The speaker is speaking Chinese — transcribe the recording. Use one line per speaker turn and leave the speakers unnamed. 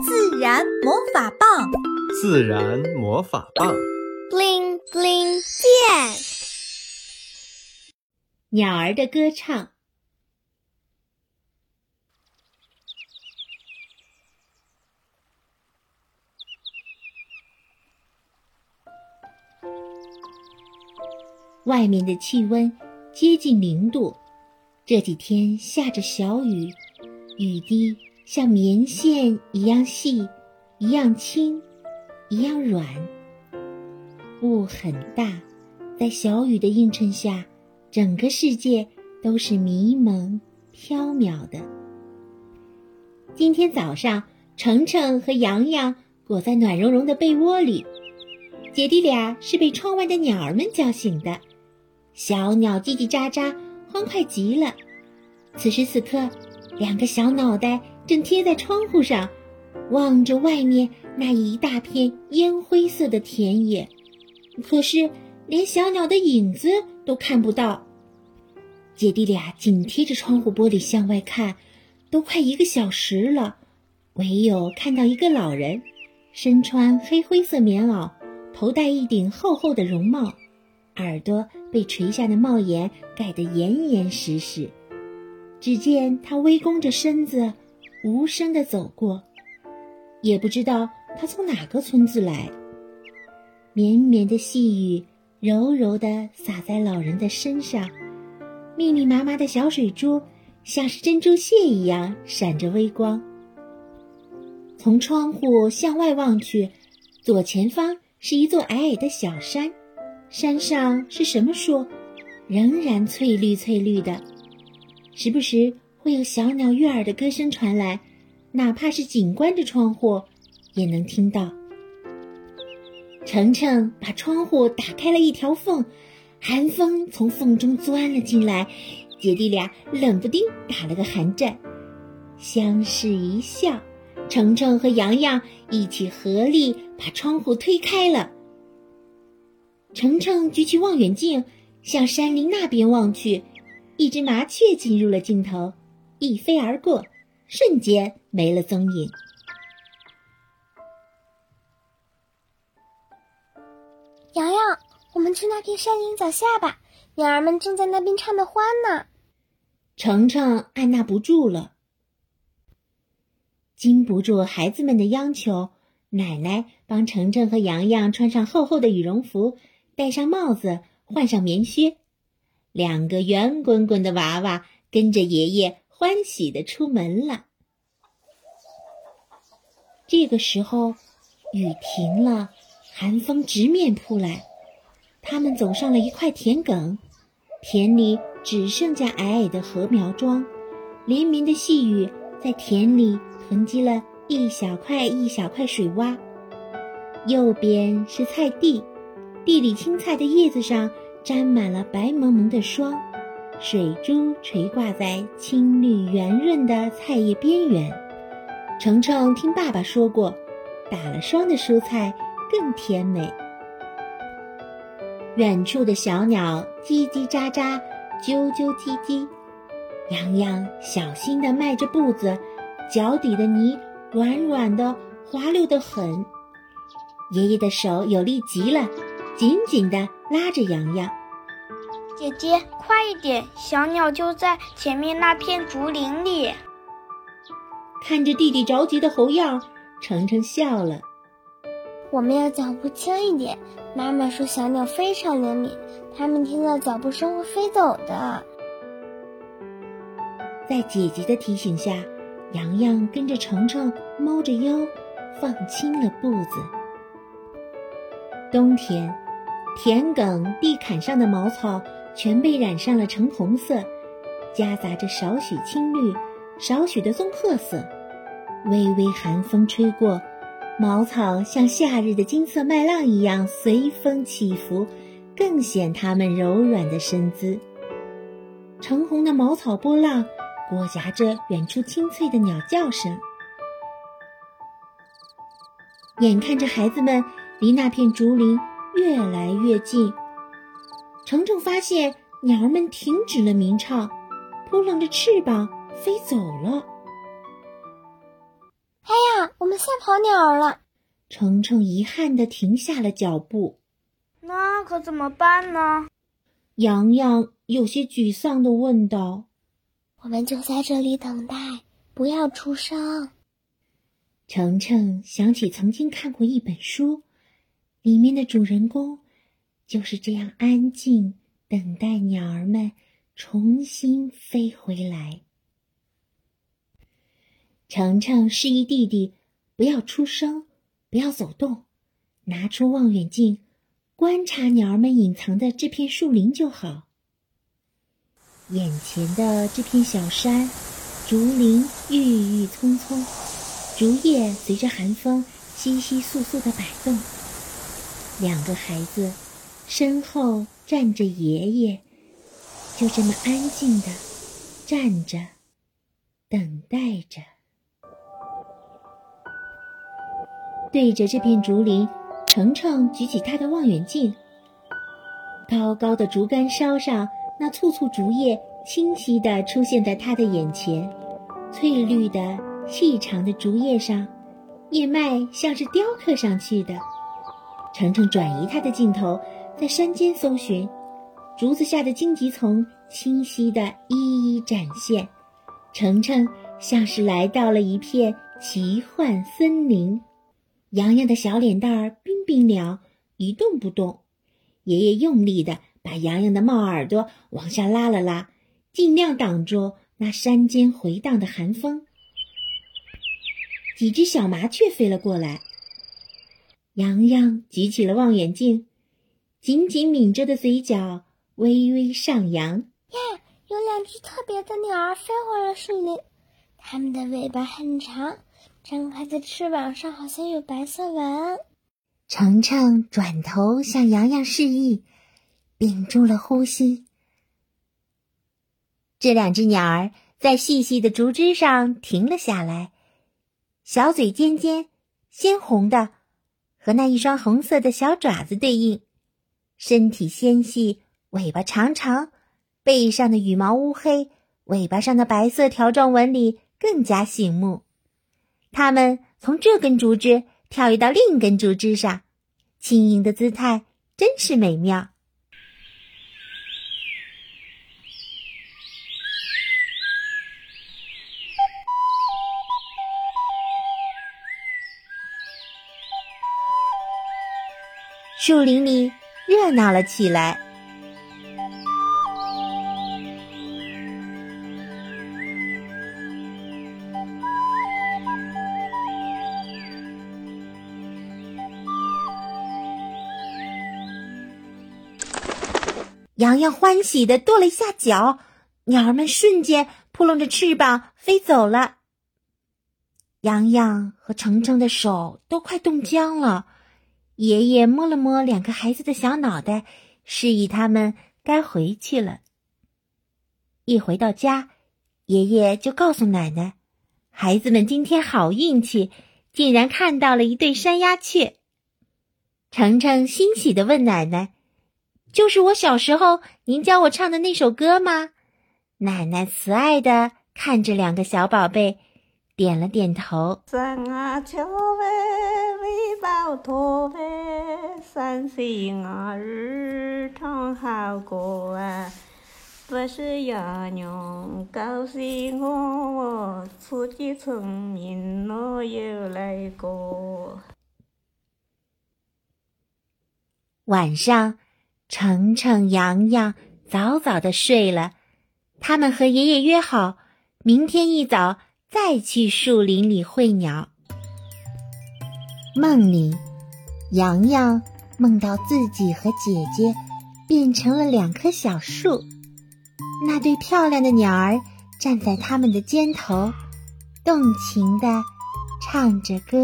自然魔法棒，
自然魔法棒
，bling bling 变。
鸟儿的歌唱。外面的气温接近零度，这几天下着小雨，雨滴像棉线一样细，一样轻，一样软。雾很大，在小雨的映衬下，整个世界都是迷蒙飘渺的。今天早上，程程和洋洋裹在暖融融的被窝里，姐弟俩是被窗外的鸟儿们叫醒的。小鸟叽叽喳喳，欢快极了。此时此刻，两个小脑袋正贴在窗户上，望着外面那一大片烟灰色的田野，可是连小鸟的影子都看不到。姐弟俩紧贴着窗户玻璃向外看，都快一个小时了，唯有看到一个老人，身穿黑灰色棉袄，头戴一顶厚厚的绒帽。耳朵被垂下的帽檐盖得严严实实，只见他微弓着身子，无声地走过，也不知道他从哪个村子来。绵绵的细雨柔柔地洒在老人的身上，密密麻麻的小水珠像是珍珠屑一样闪着微光。从窗户向外望去，左前方是一座矮矮的小山。山上是什么树？仍然翠绿翠绿的，时不时会有小鸟悦耳的歌声传来，哪怕是紧关着窗户，也能听到。程程把窗户打开了一条缝，寒风从缝中钻了进来，姐弟俩冷不丁打了个寒战，相视一笑，程程和洋洋一起合力把窗户推开了。程程举起望远镜，向山林那边望去，一只麻雀进入了镜头，一飞而过，瞬间没了踪影。
洋洋，我们去那片山林脚下吧，鸟儿们正在那边唱的欢呢。
程程按捺不住了，经不住孩子们的央求，奶奶帮程程和洋洋穿上厚厚的羽绒服。戴上帽子，换上棉靴，两个圆滚滚的娃娃跟着爷爷欢喜的出门了。这个时候，雨停了，寒风直面扑来。他们走上了一块田埂，田里只剩下矮矮的禾苗桩，连绵的细雨在田里囤积了一小块一小块水洼。右边是菜地。地里青菜的叶子上沾满了白蒙蒙的霜，水珠垂挂在青绿圆润的菜叶边缘。程程听爸爸说过，打了霜的蔬菜更甜美。远处的小鸟叽叽喳喳，啾啾唧唧。洋洋小心地迈着步子，脚底的泥软软的，滑溜得很。爷爷的手有力极了。紧紧地拉着洋洋，
姐姐，快一点！小鸟就在前面那片竹林里。
看着弟弟着急的猴样，程程笑了。
我们要脚步轻一点。妈妈说小鸟非常灵敏，它们听到脚步声会飞走的。
在姐姐的提醒下，洋洋跟着程程猫着腰，放轻了步子。冬天。田埂地坎上的茅草全被染上了橙红色，夹杂着少许青绿，少许的棕褐色。微微寒风吹过，茅草像夏日的金色麦浪一样随风起伏，更显它们柔软的身姿。橙红的茅草波浪裹挟着远处清脆的鸟叫声。眼看着孩子们离那片竹林。越来越近，程程发现鸟儿们停止了鸣唱，扑棱着翅膀飞走了。
哎呀，我们吓跑鸟儿了。
程程遗憾地停下了脚步。
那可怎么办呢？
洋洋有些沮丧地问道。
我们就在这里等待，不要出声。
程程想起曾经看过一本书，里面的主人公就是这样安静等待鸟儿们重新飞回来。程程示意弟弟不要出声，不要走动，拿出望远镜观察鸟儿们隐藏的这片树林就好。眼前的这片小山，竹林郁郁葱葱，竹叶随着寒风窸窸窣窣的摆动。两个孩子身后站着爷爷，就这么安静的站着，等待着。对着这片竹林，程程举起他的望远镜。高高的竹竿梢上。那簇簇竹叶清晰地出现在他的眼前，翠绿的、细长的竹叶上，叶脉像是雕刻上去的。程程转移他的镜头，在山间搜寻，竹子下的荆棘丛清晰地一一展现。程程像是来到了一片奇幻森林。洋洋的小脸蛋儿冰冰凉，一动不动。爷爷用力的。把洋洋的帽耳朵往下拉了拉，尽量挡住那山间回荡的寒风。几只小麻雀飞了过来，洋洋举起了望远镜，紧紧抿着的嘴角微微上扬。
呀，有两只特别的鸟儿飞回了树林，它们的尾巴很长，张开的翅膀上好像有白色纹。
程程转头向洋洋示意。屏住了呼吸。这两只鸟儿在细细的竹枝上停了下来，小嘴尖尖、鲜红的，和那一双红色的小爪子对应；身体纤细，尾巴长长，背上的羽毛乌黑，尾巴上的白色条状纹理更加醒目。它们从这根竹枝跳跃到另一根竹枝上，轻盈的姿态真是美妙。树林里热闹了起来。洋洋欢喜的跺了一下脚，鸟儿们瞬间扑棱着翅膀飞走了。洋洋和程程的手都快冻僵了。爷爷摸了摸两个孩子的小脑袋，示意他们该回去了。一回到家，爷爷就告诉奶奶：“孩子们今天好运气，竟然看到了一对山鸦雀。”程程欣喜的问奶奶：“就是我小时候您教我唱的那首歌吗？”奶奶慈爱的看着两个小宝贝，点了点头。老驼背，三岁儿唱好歌啊！不是哑娘告诉我，出去村民我又来过。晚上，程程、洋洋早早的睡了，他们和爷爷约好，明天一早再去树林里会鸟。梦里，洋洋梦到自己和姐姐变成了两棵小树，那对漂亮的鸟儿站在他们的肩头，动情地唱着歌。